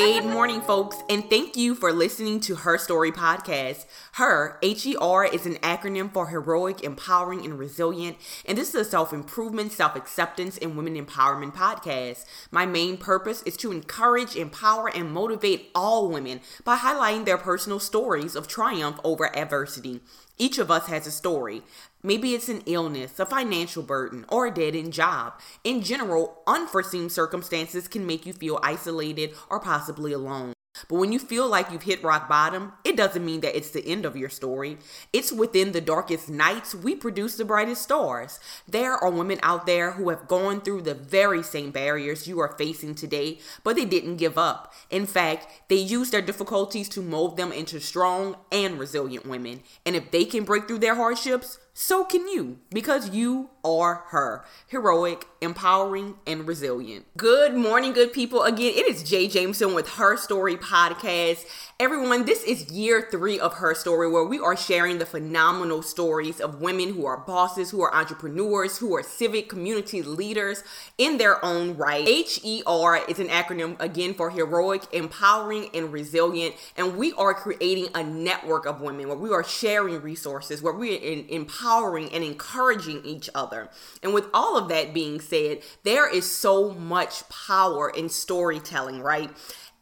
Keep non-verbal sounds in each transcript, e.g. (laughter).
Great morning, folks, and thank you for listening to Her Story podcast. HER, H E R, is an acronym for Heroic, Empowering, and Resilient, and this is a self improvement, self acceptance, and women empowerment podcast. My main purpose is to encourage, empower, and motivate all women by highlighting their personal stories of triumph over adversity. Each of us has a story. Maybe it's an illness, a financial burden, or a dead end job. In general, unforeseen circumstances can make you feel isolated or possibly alone. But when you feel like you've hit rock bottom, it doesn't mean that it's the end of your story. It's within the darkest nights we produce the brightest stars. There are women out there who have gone through the very same barriers you are facing today, but they didn't give up. In fact, they used their difficulties to mold them into strong and resilient women. And if they can break through their hardships, so can you because you are her heroic, empowering, and resilient. Good morning, good people. Again, it is Jay Jameson with Her Story Podcast. Everyone, this is year three of Her Story, where we are sharing the phenomenal stories of women who are bosses, who are entrepreneurs, who are civic community leaders in their own right. HER is an acronym again for heroic, empowering, and resilient. And we are creating a network of women where we are sharing resources, where we are empowering and encouraging each other. And with all of that being said, there is so much power in storytelling, right?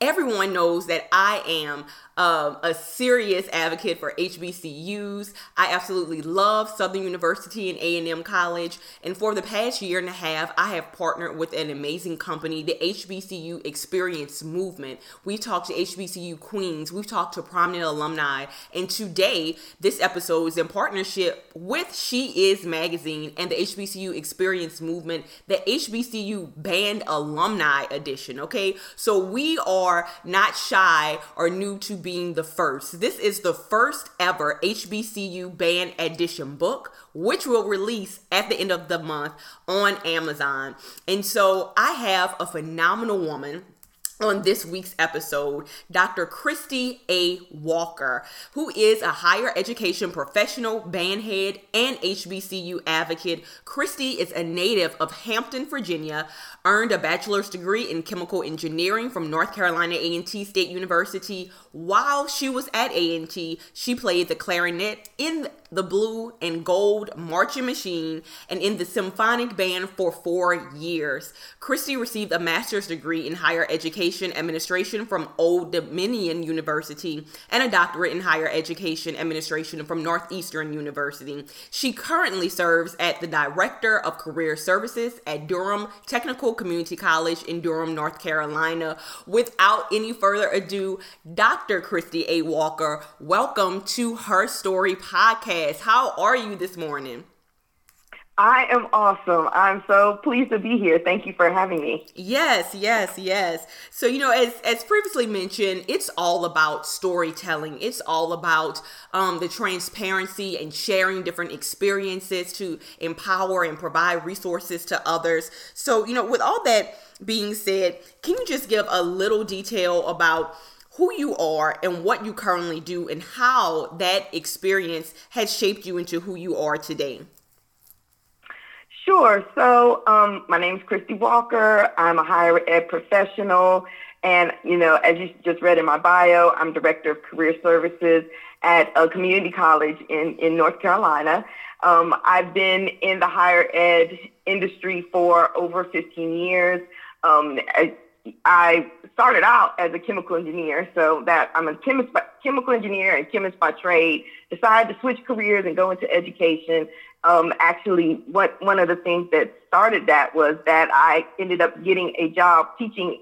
Everyone knows that I am um, a serious advocate for HBCUs. I absolutely love Southern University and A&M College. And for the past year and a half, I have partnered with an amazing company, the HBCU Experience Movement. We've talked to HBCU queens. We've talked to prominent alumni. And today, this episode is in partnership with She Is Magazine and the HBCU Experience Movement, the HBCU Band Alumni Edition. Okay, so we are not shy or new to being the first. This is the first ever HBCU Band Edition book, which will release at the end of the month on Amazon. And so I have a phenomenal woman on this week's episode, Dr. Christy A. Walker, who is a higher education professional, bandhead, and HBCU advocate. Christy is a native of Hampton, Virginia, earned a bachelor's degree in chemical engineering from North Carolina A&T State University. While she was at A&T, she played the clarinet in the blue and gold marching machine and in the symphonic band for four years. Christy received a master's degree in higher education administration from Old Dominion University and a doctorate in higher education administration from Northeastern University. She currently serves as the director of career services at Durham Technical Community College in Durham, North Carolina. Without any further ado, Dr. Christy A. Walker, welcome to Her Story podcast podcast. How are you this morning? I am awesome. I'm so pleased to be here. Thank you for having me. Yes, yes, yes. So, you know, as as previously mentioned, it's all about storytelling. It's all about um, the transparency and sharing different experiences to empower and provide resources to others. So, you know, with all that being said, can you just give a little detail about who you are and what you currently do and how that experience has shaped you into who you are today. Sure. So um, my name is Christy Walker. I'm a higher ed professional. And, you know, as you just read in my bio, I'm Director of Career Services at a community college in, in North Carolina. Um, I've been in the higher ed industry for over 15 years. Um, I started out as a chemical engineer, so that I'm a chemist, by, chemical engineer and chemist by trade. Decided to switch careers and go into education. Um, actually, what one of the things that started that was that I ended up getting a job teaching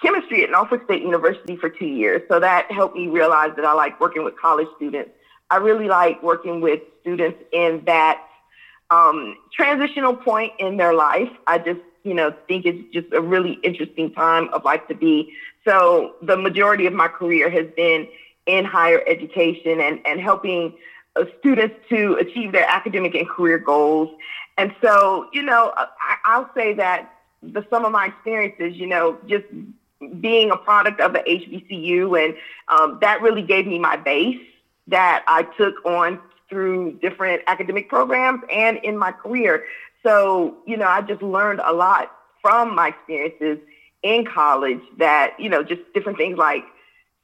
chemistry at Norfolk State University for two years. So that helped me realize that I like working with college students. I really like working with students in that um, transitional point in their life. I just you know, think it's just a really interesting time of life to be. So the majority of my career has been in higher education and, and helping uh, students to achieve their academic and career goals. And so, you know, I, I'll say that the some of my experiences, you know, just being a product of the HBCU, and um, that really gave me my base that I took on through different academic programs and in my career. So, you know, I just learned a lot from my experiences in college that, you know, just different things like,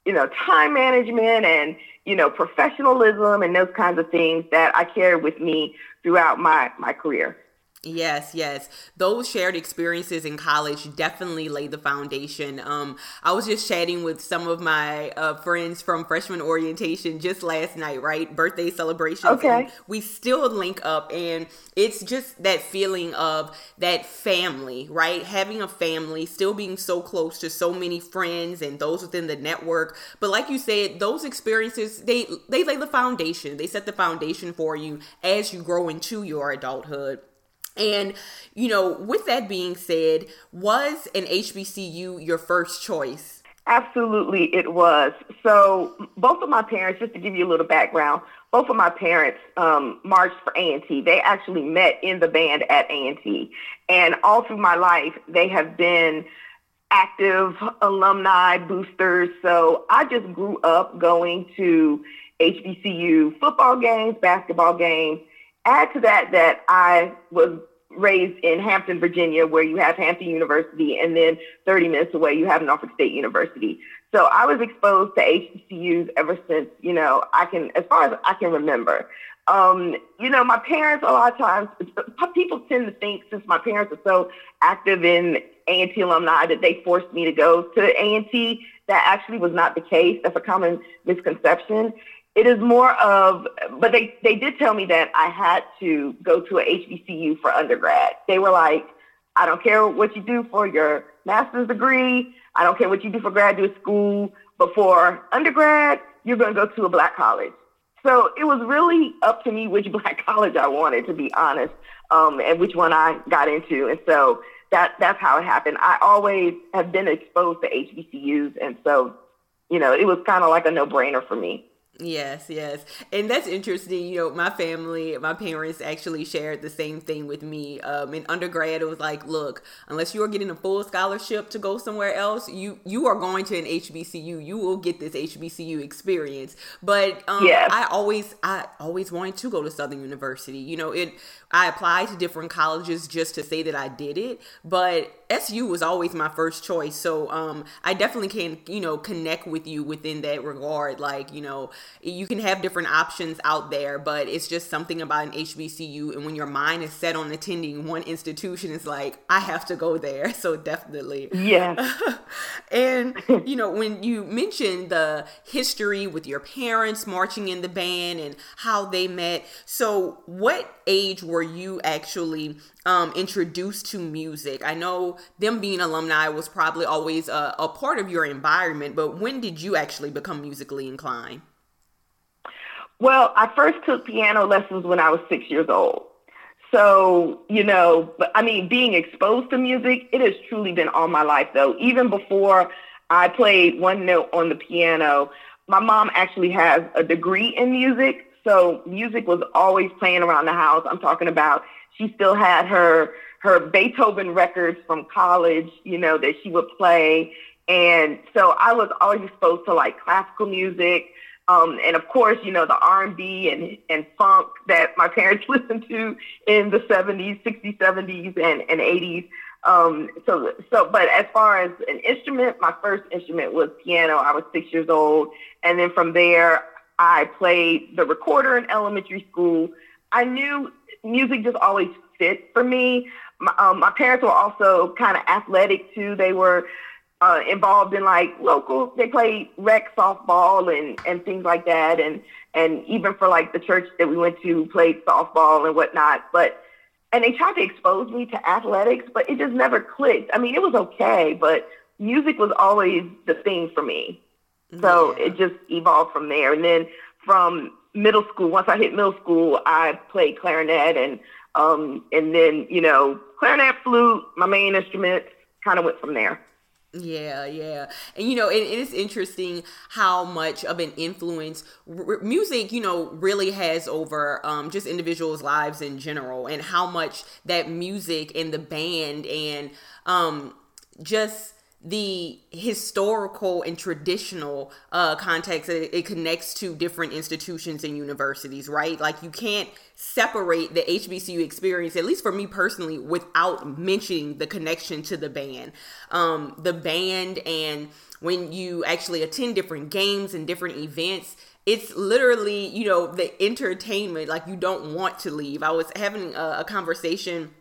you know, time management and, you know, professionalism and those kinds of things that I carried with me throughout my, my career. Yes, yes. Those shared experiences in college definitely laid the foundation. Um, I was just chatting with some of my uh, friends from freshman orientation just last night, right? Birthday celebration. Okay. we still link up, and it's just that feeling of that family, right? Having a family, still being so close to so many friends and those within the network. But like you said, those experiences they they lay the foundation. They set the foundation for you as you grow into your adulthood. And, you know, with that being said, was an HBCU your first choice? Absolutely, it was. So both of my parents, just to give you a little background, both of my parents um, marched for A&T. They actually met in the band at A&T. And all through my life, they have been active alumni boosters. So I just grew up going to HBCU football games, basketball games. Add to that that I was raised in Hampton, Virginia, where you have Hampton University, and then 30 minutes away you have Norfolk State University. So I was exposed to HBCUs ever since, you know, I can, as far as I can remember. Um, you know, my parents, a lot of times, people tend to think since my parents are so active in A&T alumni that they forced me to go to A&T. That actually was not the case. That's a common misconception. It is more of, but they, they did tell me that I had to go to a HBCU for undergrad. They were like, I don't care what you do for your master's degree. I don't care what you do for graduate school. But for undergrad, you're going to go to a black college. So it was really up to me which (laughs) black college I wanted, to be honest, um, and which one I got into. And so that that's how it happened. I always have been exposed to HBCUs, and so you know it was kind of like a no brainer for me. Yes, yes. And that's interesting. You know, my family, my parents actually shared the same thing with me. Um, in undergrad, it was like, look, unless you are getting a full scholarship to go somewhere else, you you are going to an HBCU. You will get this HBCU experience. But um, yes. I always I always wanted to go to Southern University. You know, it I applied to different colleges just to say that I did it, but SU was always my first choice. So um, I definitely can, you know, connect with you within that regard. Like, you know, you can have different options out there, but it's just something about an HBCU. And when your mind is set on attending one institution, it's like, I have to go there. (laughs) So definitely. Yeah. (laughs) and, you know, when you mentioned the history with your parents marching in the band and how they met, so what age were you actually um, introduced to music? I know them being alumni was probably always a, a part of your environment, but when did you actually become musically inclined? Well, I first took piano lessons when I was six years old. So, you know, but I mean, being exposed to music, it has truly been all my life, though. Even before I played one note on the piano, my mom actually has a degree in music. So music was always playing around the house. I'm talking about she still had her her Beethoven records from college, you know, that she would play. And so I was always exposed to like classical music. Um, and of course, you know, the R&B and, and funk that my parents (laughs) listened to in the 70s, 60s, 70s, and, and 80s. Um, so, so, but as far as an instrument, my first instrument was piano. I was six years old. And then from there, I played the recorder in elementary school. I knew music just always fit for me. My, um, my parents were also kind of athletic too. They were uh, involved in like local. They played rec softball and and things like that, and and even for like the church that we went to, played softball and whatnot. But and they tried to expose me to athletics, but it just never clicked. I mean, it was okay, but music was always the thing for me. So yeah. it just evolved from there. And then from middle school, once I hit middle school, I played clarinet and um and then, you know, clarinet, flute, my main instruments, kind of went from there. Yeah, yeah. And you know, it, it is interesting how much of an influence r- music, you know, really has over um, just individuals' lives in general and how much that music and the band and um, just the historical and traditional uh, context it, it, connects to different institutions and universities right? Like you can't separate the hbcu experience at least for me personally without mentioning the connection to the band. Um, the band and when you actually attend different games and different events it's literally you know the entertainment. Like you don't want to leave. I was having a, a conversation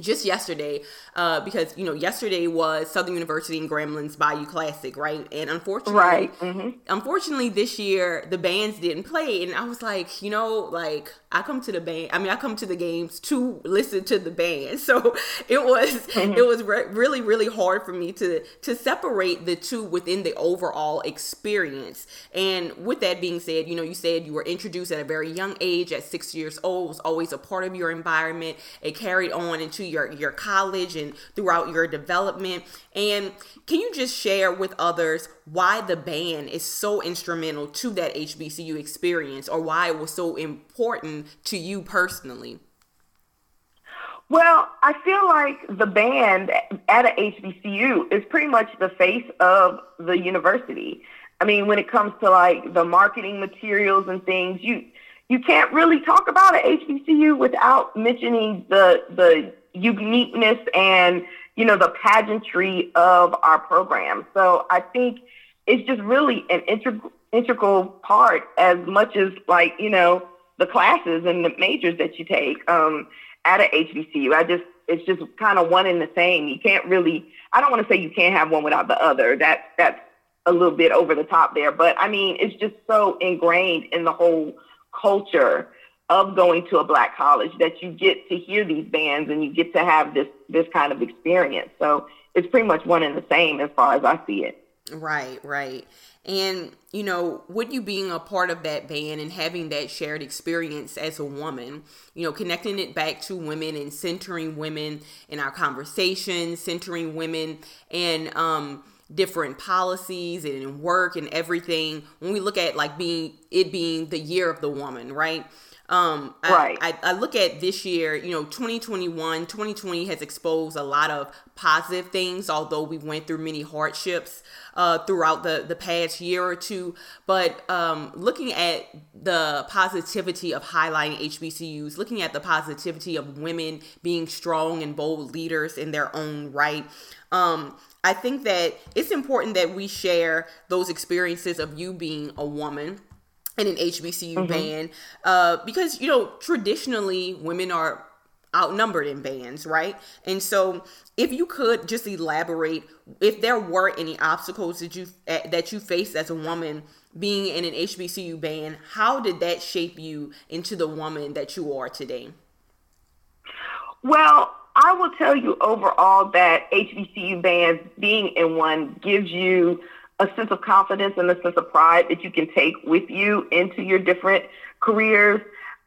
just yesterday, uh, because you know yesterday was Southern University and Grambling's Bayou Classic, right? And unfortunately, right. Mm-hmm. unfortunately, this year the bands didn't play, and I was like, you know, like I come to the band. I mean, I come to the games to listen to the band, so it was mm-hmm. it was re- really really hard for me to to separate the two within the overall experience. And with that being said, you know, you said you were introduced at a very young age, at six years old, was always a part of your environment. It carried on into your your college and throughout your development and can you just share with others why the band is so instrumental to that HBCU experience or why it was so important to you personally well, I feel like the band at a HBCU is pretty much the face of the university. I mean, when it comes to like the marketing materials and things, you you can't really talk about a HBCU without mentioning the the uniqueness and you know the pageantry of our program. So I think it's just really an integral integral part as much as like you know the classes and the majors that you take um, at a HBCU. I just it's just kind of one and the same. You can't really. I don't want to say you can't have one without the other. That that's a little bit over the top there, but I mean it's just so ingrained in the whole culture of going to a black college that you get to hear these bands and you get to have this this kind of experience. So it's pretty much one and the same as far as I see it. Right, right. And you know, with you being a part of that band and having that shared experience as a woman, you know, connecting it back to women and centering women in our conversations, centering women and um different policies and work and everything when we look at like being it being the year of the woman right um, right. I, I, I, look at this year, you know, 2021, 2020 has exposed a lot of positive things, although we went through many hardships uh, throughout the, the past year or two. But um, looking at the positivity of highlighting HBCUs, looking at the positivity of women being strong and bold leaders in their own right. Um, I think that it's important that we share those experiences of you being a woman in an HBCU mm-hmm. band uh, because you know traditionally women are outnumbered in bands, right? And so if you could just elaborate if there were any obstacles that you uh, that you faced as a woman being in an HBCU band, how did that shape you into the woman that you are today? Well, I will tell you overall that HBCU bands being in one gives you a sense of confidence and a sense of pride that you can take with you into your different careers.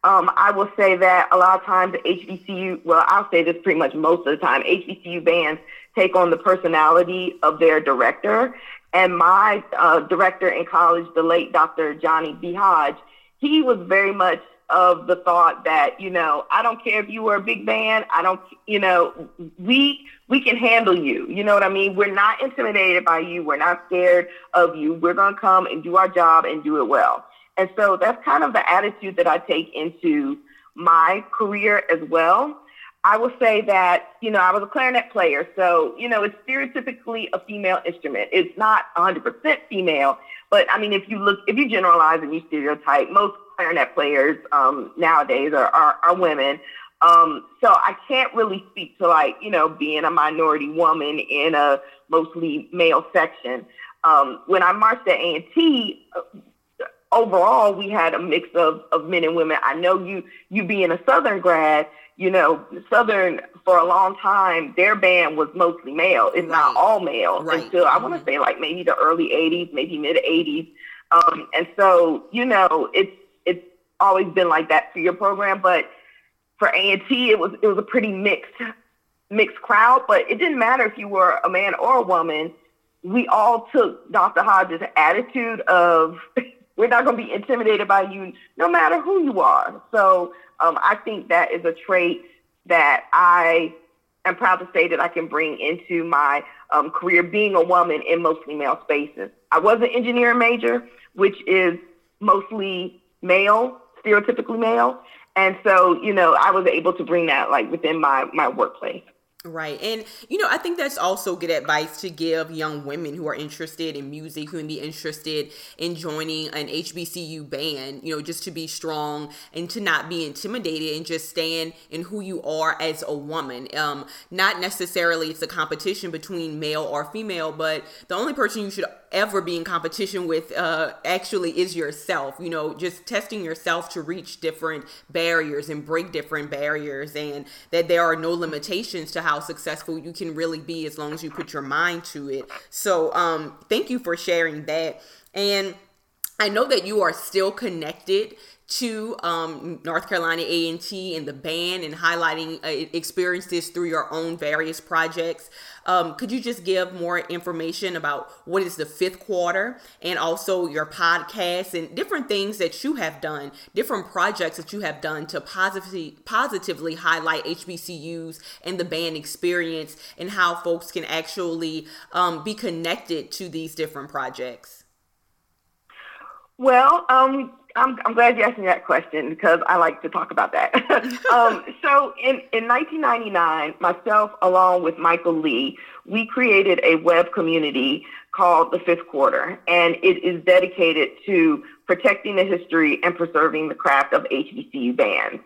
Um, I will say that a lot of times HBCU, well, I'll say this pretty much most of the time, HBCU bands take on the personality of their director. And my uh, director in college, the late Dr. Johnny B. Hodge, he was very much of the thought that, you know, I don't care if you were a big band. I don't, you know, we, we can handle you. You know what I mean? We're not intimidated by you. We're not scared of you. We're going to come and do our job and do it well. And so that's kind of the attitude that I take into my career as well. I will say that, you know, I was a clarinet player. So, you know, it's stereotypically a female instrument. It's not 100% female. But I mean, if you look, if you generalize and you stereotype, most clarinet players um, nowadays are, are, are women. Um, so I can't really speak to like, you know, being a minority woman in a mostly male section. Um, when I marched at A&T, uh, overall, we had a mix of, of men and women. I know you, you being a Southern grad, you know, Southern for a long time, their band was mostly male. It's right. not all male right. until I want to mm-hmm. say like maybe the early 80s, maybe mid 80s. Um, and so, you know, it's, it's, always been like that for your program, but for A&T, it was it was a pretty mixed mixed crowd. But it didn't matter if you were a man or a woman. We all took Dr. Hodge's attitude of (laughs) we're not going to be intimidated by you, no matter who you are. So um, I think that is a trait that I am proud to say that I can bring into my um, career being a woman in mostly male spaces. I was an engineering major, which is mostly male, stereotypically male. And so, you know, I was able to bring that like within my, my workplace. Right. And, you know, I think that's also good advice to give young women who are interested in music, who may be interested in joining an HBCU band, you know, just to be strong and to not be intimidated and just stand in who you are as a woman. Um, not necessarily it's a competition between male or female, but the only person you should ever be in competition with uh, actually is yourself. You know, just testing yourself to reach different barriers and break different barriers, and that there are no limitations to how successful you can really be as long as you put your mind to it. So, um, thank you for sharing that. And I know that you are still connected to um, North Carolina A&T and the band and highlighting uh, experiences through your own various projects. Um, could you just give more information about what is the fifth quarter and also your podcast and different things that you have done, different projects that you have done to positively positively highlight HBCUs and the band experience and how folks can actually um, be connected to these different projects? Well, um, I'm, I'm glad you asked me that question because I like to talk about that. (laughs) um, so in, in 1999, myself along with Michael Lee, we created a web community called The Fifth Quarter, and it is dedicated to protecting the history and preserving the craft of HBCU bands.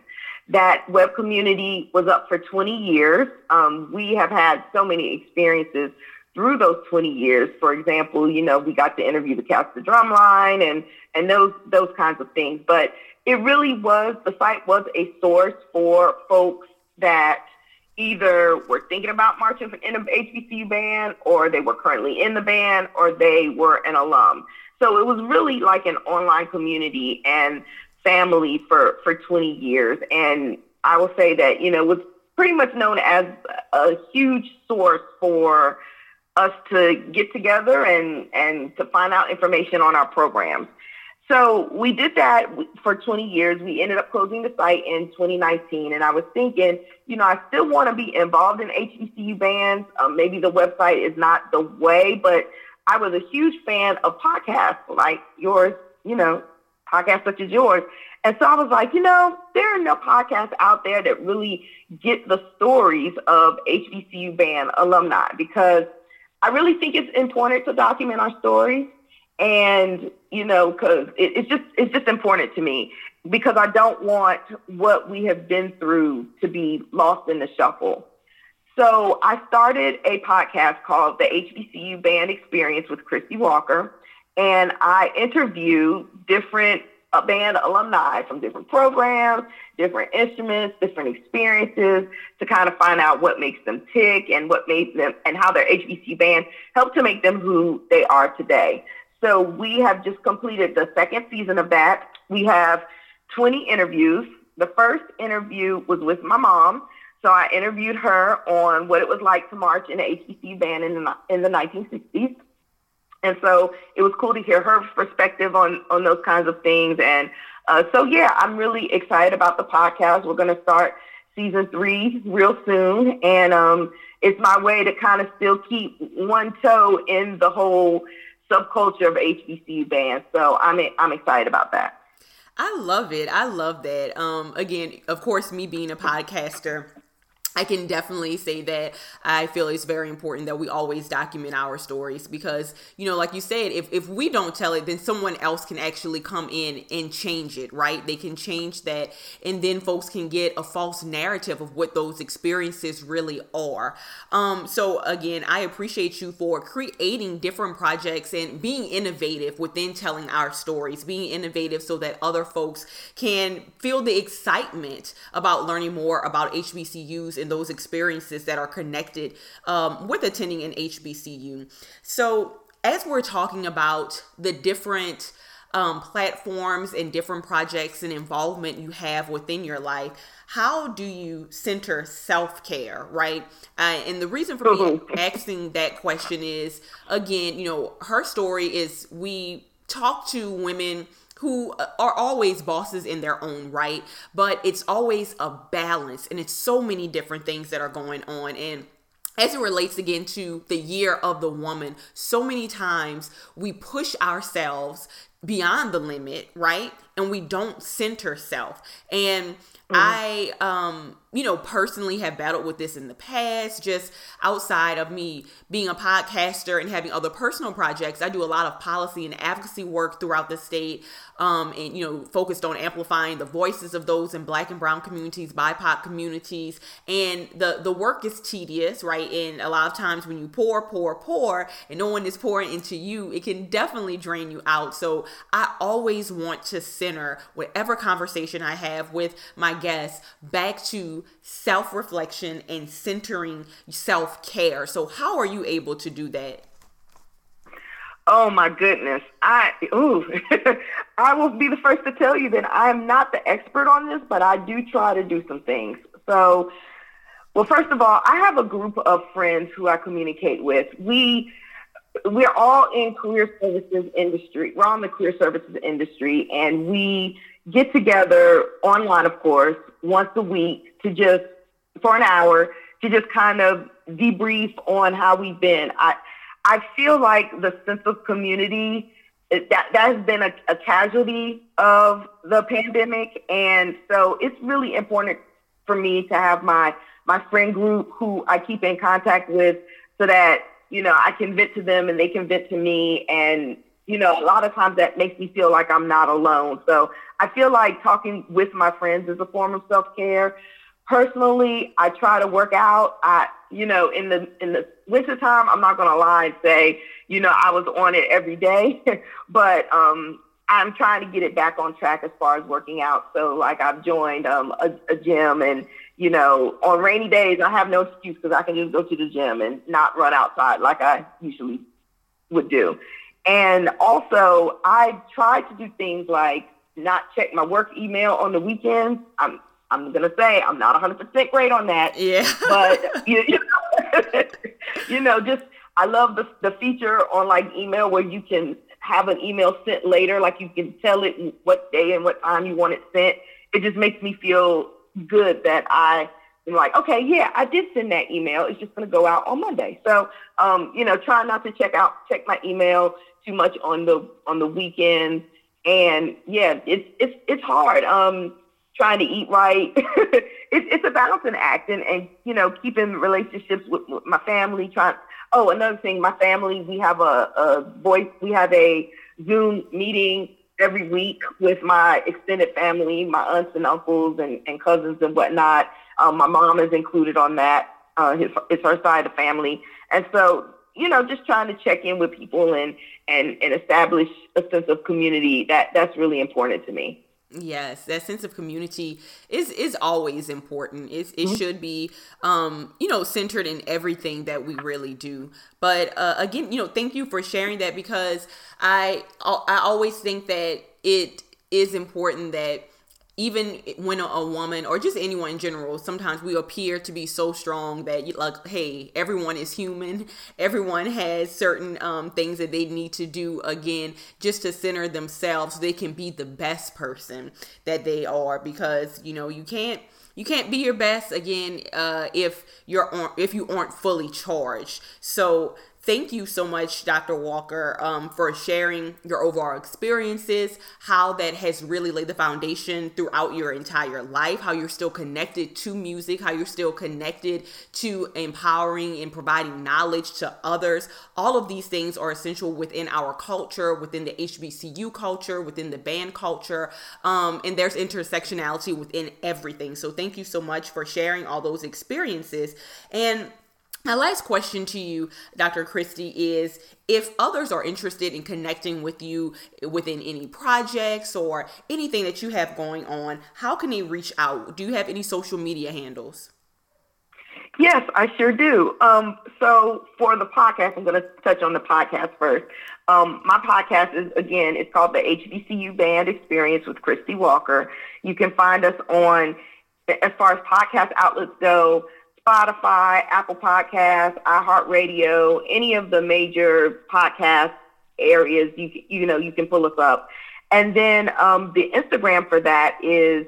That web community was up for 20 years. Um, we have had so many experiences through those 20 years. For example, you know, we got to interview the cast of Drumline and, and those, those kinds of things. But it really was, the site was a source for folks that either were thinking about marching in an HBCU band or they were currently in the band or they were an alum. So it was really like an online community and family for, for 20 years. And I will say that, you know, it was pretty much known as a huge source for us to get together and, and to find out information on our programs. So we did that for 20 years. We ended up closing the site in 2019. And I was thinking, you know, I still want to be involved in HBCU bands. Um, maybe the website is not the way, but I was a huge fan of podcasts like yours, you know, podcasts such as yours. And so I was like, you know, there are no podcasts out there that really get the stories of HBCU band alumni because – I really think it's important to document our stories, and you know, because it, it's just it's just important to me because I don't want what we have been through to be lost in the shuffle. So I started a podcast called the HBCU Band Experience with Christy Walker, and I interview different a band alumni from different programs, different instruments, different experiences to kind of find out what makes them tick and what made them and how their HBC band helped to make them who they are today. So we have just completed the second season of that. We have 20 interviews. The first interview was with my mom. So I interviewed her on what it was like to march in an HBC band in the, in the 1960s. And so it was cool to hear her perspective on, on those kinds of things. And uh, so, yeah, I'm really excited about the podcast. We're going to start season three real soon. And um, it's my way to kind of still keep one toe in the whole subculture of HBCU bands. So I'm, I'm excited about that. I love it. I love that. Um, again, of course, me being a podcaster, I can definitely say that I feel it's very important that we always document our stories because, you know, like you said, if, if we don't tell it, then someone else can actually come in and change it, right? They can change that, and then folks can get a false narrative of what those experiences really are. Um, so, again, I appreciate you for creating different projects and being innovative within telling our stories, being innovative so that other folks can feel the excitement about learning more about HBCUs and those experiences that are connected um, with attending an HBCU. So, as we're talking about the different um, platforms and different projects and involvement you have within your life, how do you center self care, right? Uh, and the reason for me mm-hmm. asking that question is again, you know, her story is we talk to women who uh, are always bosses in their own right, but it's always a balance and it's so many different things that are going on. And as it relates again to the year of the woman, so many times we push ourselves beyond the limit, right? And we don't center self. And. I um you know, personally have battled with this in the past, just outside of me being a podcaster and having other personal projects. I do a lot of policy and advocacy work throughout the state, um, and, you know, focused on amplifying the voices of those in black and brown communities, BIPOC communities. And the, the work is tedious, right? And a lot of times when you pour, pour, pour, and no one is pouring into you, it can definitely drain you out. So I always want to center whatever conversation I have with my guests back to self reflection and centering self care. So, how are you able to do that? Oh my goodness. I ooh (laughs) I will be the first to tell you that I'm not the expert on this, but I do try to do some things. So well first of all, I have a group of friends who I communicate with. We we're all in career services industry. We're all in the career services industry and we get together online of course once a week to just for an hour to just kind of debrief on how we've been. I I feel like the sense of community that that has been a, a casualty of the pandemic, and so it's really important for me to have my my friend group who I keep in contact with, so that you know I can vent to them and they can vent to me, and you know a lot of times that makes me feel like I'm not alone. So I feel like talking with my friends is a form of self care personally, I try to work out. I, you know, in the in the wintertime, I'm not gonna lie and say, you know, I was on it every day, (laughs) but um, I'm trying to get it back on track as far as working out. So, like, I've joined um, a, a gym, and you know, on rainy days, I have no excuse because I can just go to the gym and not run outside like I usually would do. And also, I try to do things like not check my work email on the weekends. I'm I'm gonna say I'm not 100 percent great on that. Yeah. But (laughs) you, you, know, (laughs) you know, just I love the the feature on like email where you can have an email sent later, like you can tell it what day and what time you want it sent. It just makes me feel good that I am like, okay, yeah, I did send that email. It's just gonna go out on Monday. So, um, you know, try not to check out check my email too much on the on the weekends. And yeah, it's it's it's hard. Um, trying to eat right. (laughs) it's, it's a balancing act and, and, you know, keeping relationships with, with my family, trying, oh, another thing, my family, we have a, a voice, we have a Zoom meeting every week with my extended family, my aunts and uncles and, and cousins and whatnot. Um, my mom is included on that. Uh, his, it's her side of the family. And so, you know, just trying to check in with people and, and, and establish a sense of community that that's really important to me. Yes, that sense of community is is always important. It, it mm-hmm. should be, um, you know, centered in everything that we really do. But uh, again, you know, thank you for sharing that because I I always think that it is important that even when a, woman or just anyone in general sometimes we appear to be so strong that you like hey everyone is human. (laughs) Everyone has certain um, things that they need to do again just to center themselves so they can be the best person that they are because you know you can't you can't be your best again uh, if you're if you aren't fully charged. So Thank you so much, Dr. Walker, um, for sharing your overall experiences, how that has really laid the foundation throughout your entire life, how you're still connected to music, how you're still connected to empowering and providing knowledge to others. All of these things are essential within our culture, within the HBCU culture, within the band culture, um, and there's intersectionality within everything. So, thank you so much for sharing all those experiences. And my last question to you, Dr. Christy, is if others are interested in connecting with you within any projects or anything that you have going on, how can they reach out? Do you have any social media handles? Yes, I sure do. Um, so for the podcast, I'm going to touch on the podcast first. Um, my podcast is, again, it's called the HBCU Band Experience with Christy Walker. You can find us on, as far as podcast outlets go, Spotify, Apple Podcasts, iHeartRadio, any of the major podcast areas, you you know you can pull us up. And then um, the Instagram for that is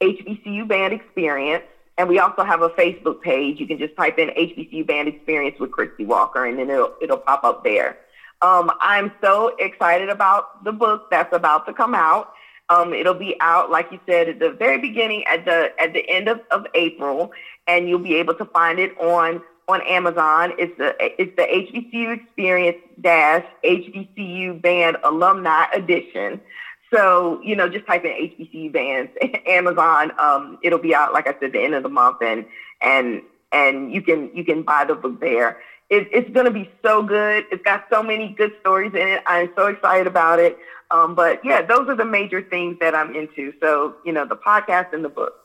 HBCU Band Experience, And we also have a Facebook page. You can just type in HBCU Band Experience with Christy Walker, and then it'll it'll pop up there. Um, I'm so excited about the book that's about to come out. Um, it'll be out, like you said, at the very beginning, at the at the end of, of April, and you'll be able to find it on on Amazon. It's the it's the HBCU Experience Dash HBCU Band Alumni Edition. So you know, just type in HBCU bands (laughs) Amazon. Um, it'll be out, like I said, the end of the month, and and and you can you can buy the book there. It, it's going to be so good. It's got so many good stories in it. I'm so excited about it. Um, but yeah, those are the major things that I'm into. So you know, the podcast and the book.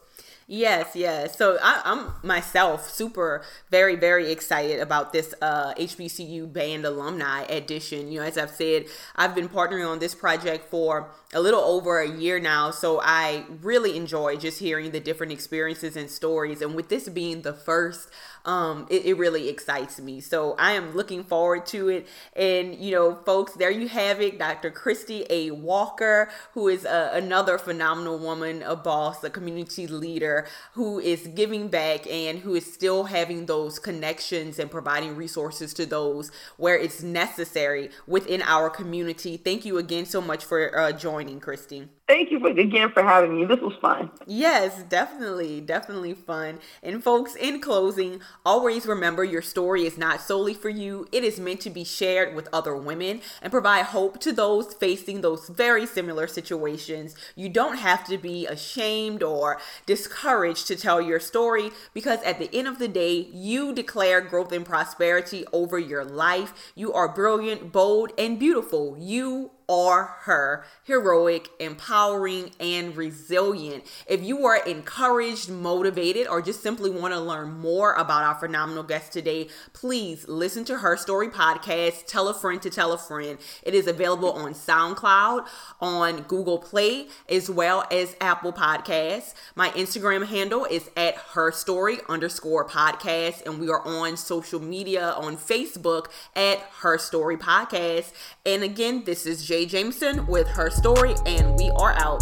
Yes, yes. So I, am myself super, very, very excited about this uh, HBCU Band Alumni Edition. You know, as I've said, I've been partnering on this project for a little over a year now. So I really enjoy just hearing the different experiences and stories. And with this being the first, um, it, it really excites me. So I am looking forward to it. And, you know, folks, there you have it. Dr. Christy A. Walker, who is a, another phenomenal woman, a boss, a community leader who is giving back and who is still having those connections and providing resources to those where it's necessary within our community. Thank you again so much for uh, joining, Christy. Thank you for, again for having me. This was fun. Yes, definitely. Definitely fun. And folks, in closing, always remember your story is not solely for you. It is meant to be shared with other women and provide hope to those facing those very similar situations. You don't have to be ashamed or discouraged to tell your story because at the end of the day, you declare growth and prosperity over your life. You are brilliant, bold, and beautiful. You are her heroic, empowering, and resilient. If you are encouraged, motivated, or just simply want to learn more about our phenomenal guest today, please listen to her story podcast. Tell a friend to tell a friend. It is available on SoundCloud, on Google Play, as well as Apple Podcasts. My Instagram handle is at her story underscore podcast, and we are on social media on Facebook at her story podcast. And again, this is Jay Jameson with her story, and we are out.